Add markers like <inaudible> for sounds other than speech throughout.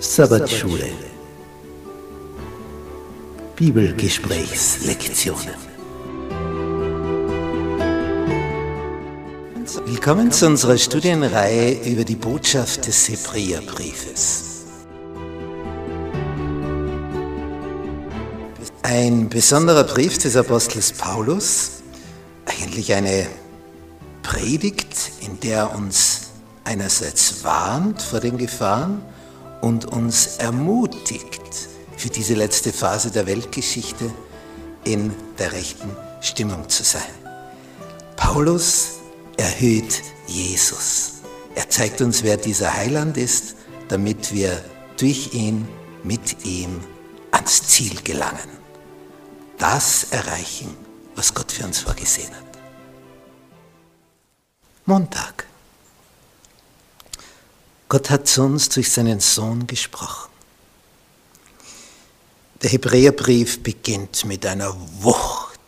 Sabbatschule. Bibelgesprächslektionen. Willkommen zu unserer Studienreihe über die Botschaft des Hebräerbriefes. Ein besonderer Brief des Apostels Paulus, eigentlich eine Predigt, in der er uns einerseits warnt vor den Gefahren, und uns ermutigt, für diese letzte Phase der Weltgeschichte in der rechten Stimmung zu sein. Paulus erhöht Jesus. Er zeigt uns, wer dieser Heiland ist, damit wir durch ihn, mit ihm ans Ziel gelangen. Das erreichen, was Gott für uns vorgesehen hat. Montag. Gott hat zu uns durch seinen Sohn gesprochen. Der Hebräerbrief beginnt mit einer Wucht.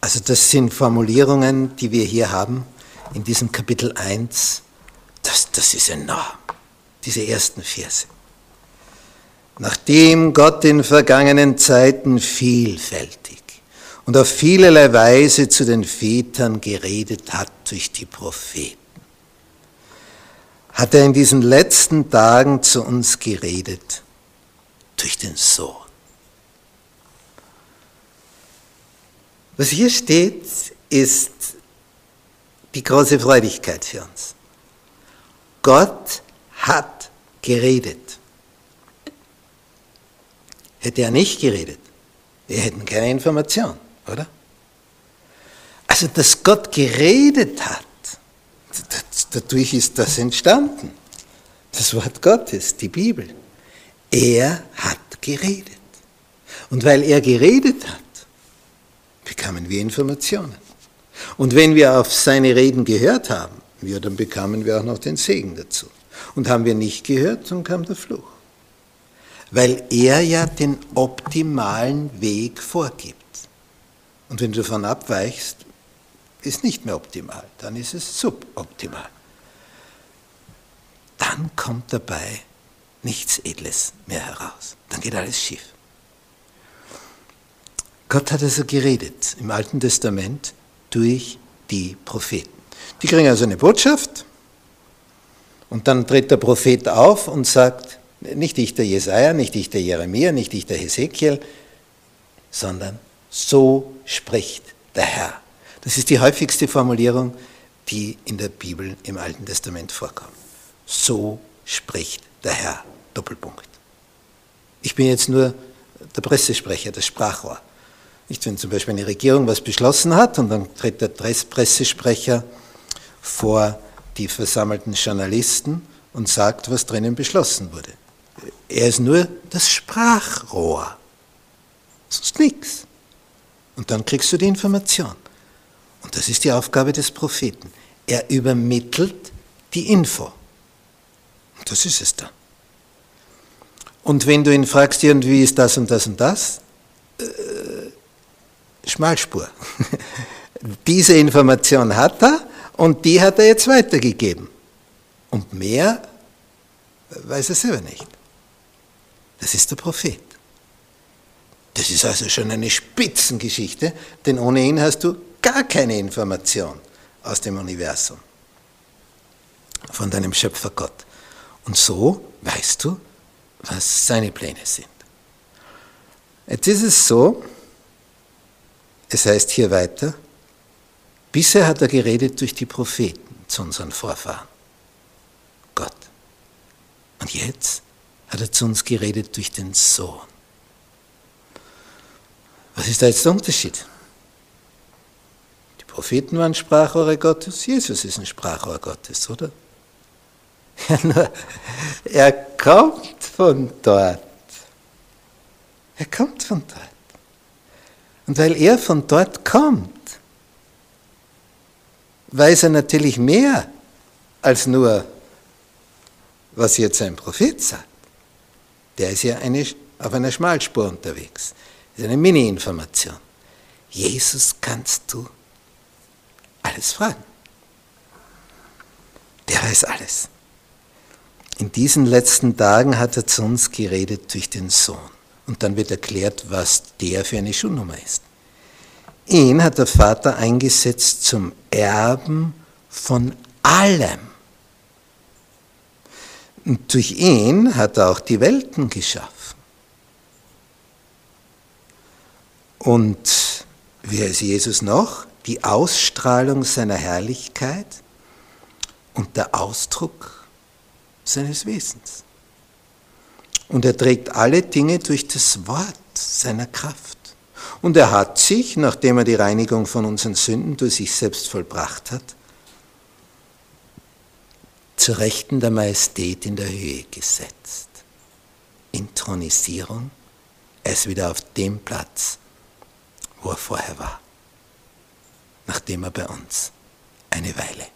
Also das sind Formulierungen, die wir hier haben in diesem Kapitel 1. Das, das ist enorm, diese ersten Verse. Nachdem Gott in vergangenen Zeiten vielfältig und auf vielerlei Weise zu den Vätern geredet hat durch die Propheten hat er in diesen letzten Tagen zu uns geredet durch den Sohn. Was hier steht, ist die große Freudigkeit für uns. Gott hat geredet. Hätte er nicht geredet, wir hätten keine Information, oder? Also, dass Gott geredet hat, dadurch ist das entstanden. Das Wort Gottes, die Bibel. Er hat geredet. Und weil er geredet hat, bekamen wir Informationen. Und wenn wir auf seine Reden gehört haben, ja, dann bekamen wir auch noch den Segen dazu. Und haben wir nicht gehört, dann kam der Fluch. Weil er ja den optimalen Weg vorgibt. Und wenn du davon abweichst, ist nicht mehr optimal, dann ist es suboptimal. Dann kommt dabei nichts Edles mehr heraus. Dann geht alles schief. Gott hat also geredet im Alten Testament durch die Propheten. Die kriegen also eine Botschaft und dann tritt der Prophet auf und sagt, nicht ich der Jesaja, nicht ich der Jeremia, nicht ich der Hesekiel, sondern so spricht der Herr. Das ist die häufigste Formulierung, die in der Bibel im Alten Testament vorkommt. So spricht der Herr. Doppelpunkt. Ich bin jetzt nur der Pressesprecher, das Sprachrohr. Nicht, wenn zum Beispiel eine Regierung was beschlossen hat und dann tritt der Pressesprecher vor die versammelten Journalisten und sagt, was drinnen beschlossen wurde. Er ist nur das Sprachrohr. Sonst nichts. Und dann kriegst du die Information. Und das ist die Aufgabe des Propheten. Er übermittelt die Info. Das ist es dann. Und wenn du ihn fragst, irgendwie ist das und das und das, äh, Schmalspur. <laughs> Diese Information hat er und die hat er jetzt weitergegeben. Und mehr weiß er selber nicht. Das ist der Prophet. Das ist also schon eine Spitzengeschichte, denn ohne ihn hast du gar keine Information aus dem Universum von deinem Schöpfer Gott. Und so weißt du, was seine Pläne sind. Jetzt ist es so, es heißt hier weiter, bisher hat er geredet durch die Propheten zu unseren Vorfahren. Gott. Und jetzt hat er zu uns geredet durch den Sohn. Was ist da jetzt der Unterschied? Propheten waren Sprachrohre Gottes, Jesus ist ein Sprachrohr Gottes, oder? <laughs> Er kommt von dort. Er kommt von dort. Und weil er von dort kommt, weiß er natürlich mehr als nur, was jetzt ein Prophet sagt. Der ist ja eine, auf einer Schmalspur unterwegs. Das ist eine Mini-Information. Jesus kannst du alles fragen. Der weiß alles. In diesen letzten Tagen hat er zu uns geredet durch den Sohn. Und dann wird erklärt, was der für eine Schuhnummer ist. Ihn hat der Vater eingesetzt zum Erben von allem. Und durch ihn hat er auch die Welten geschaffen. Und wer ist Jesus noch? Die Ausstrahlung seiner Herrlichkeit und der Ausdruck seines Wesens. Und er trägt alle Dinge durch das Wort seiner Kraft. Und er hat sich, nachdem er die Reinigung von unseren Sünden durch sich selbst vollbracht hat, zu Rechten der Majestät in der Höhe gesetzt. Intronisierung, er ist wieder auf dem Platz, wo er vorher war, nachdem er bei uns eine Weile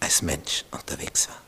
als Mensch unterwegs war.